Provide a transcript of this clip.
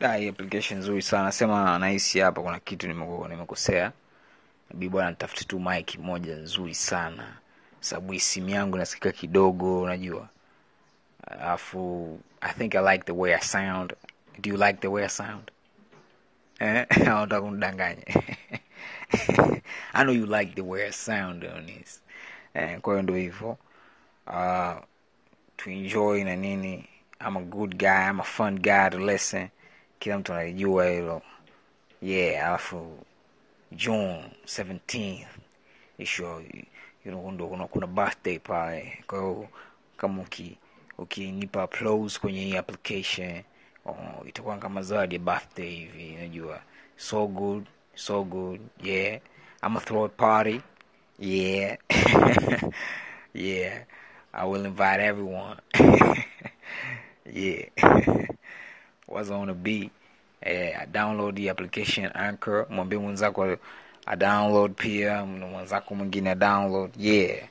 Da, hii application nzuri sana. Sema nahisi hapa kuna kitu nimekosea. Bi bwana ntafute tu mic moja nzuri sana. Sababu hii simu yangu nasikika kidogo, unajua. Alafu I think I like the way I sound. Do you like the way I sound? Eh? Kunidanganya. I know you like the way I sound on. Eh, kwa hiyo ndio hivyo. Uh, to enjoy na nini. I'm a good guy, I'm a fun guy to listen. Kila mtu analijua hilo. Yeah, alafu June 17th isho ndo kuna, kuna birthday pale. Kwa hiyo kama uki ukinipa applause kwenye hii application oh, itakuwa kama zawadi ya birthday hivi, unajua. So good, so good. Yeah. I'm a throw a party. Yeah. yeah. I will invite everyone. yeah. What's on the beat? Eh, I download the application Anchor. Mwambie mwenzako a download pia, mwenzako mwingine a download. Yeah.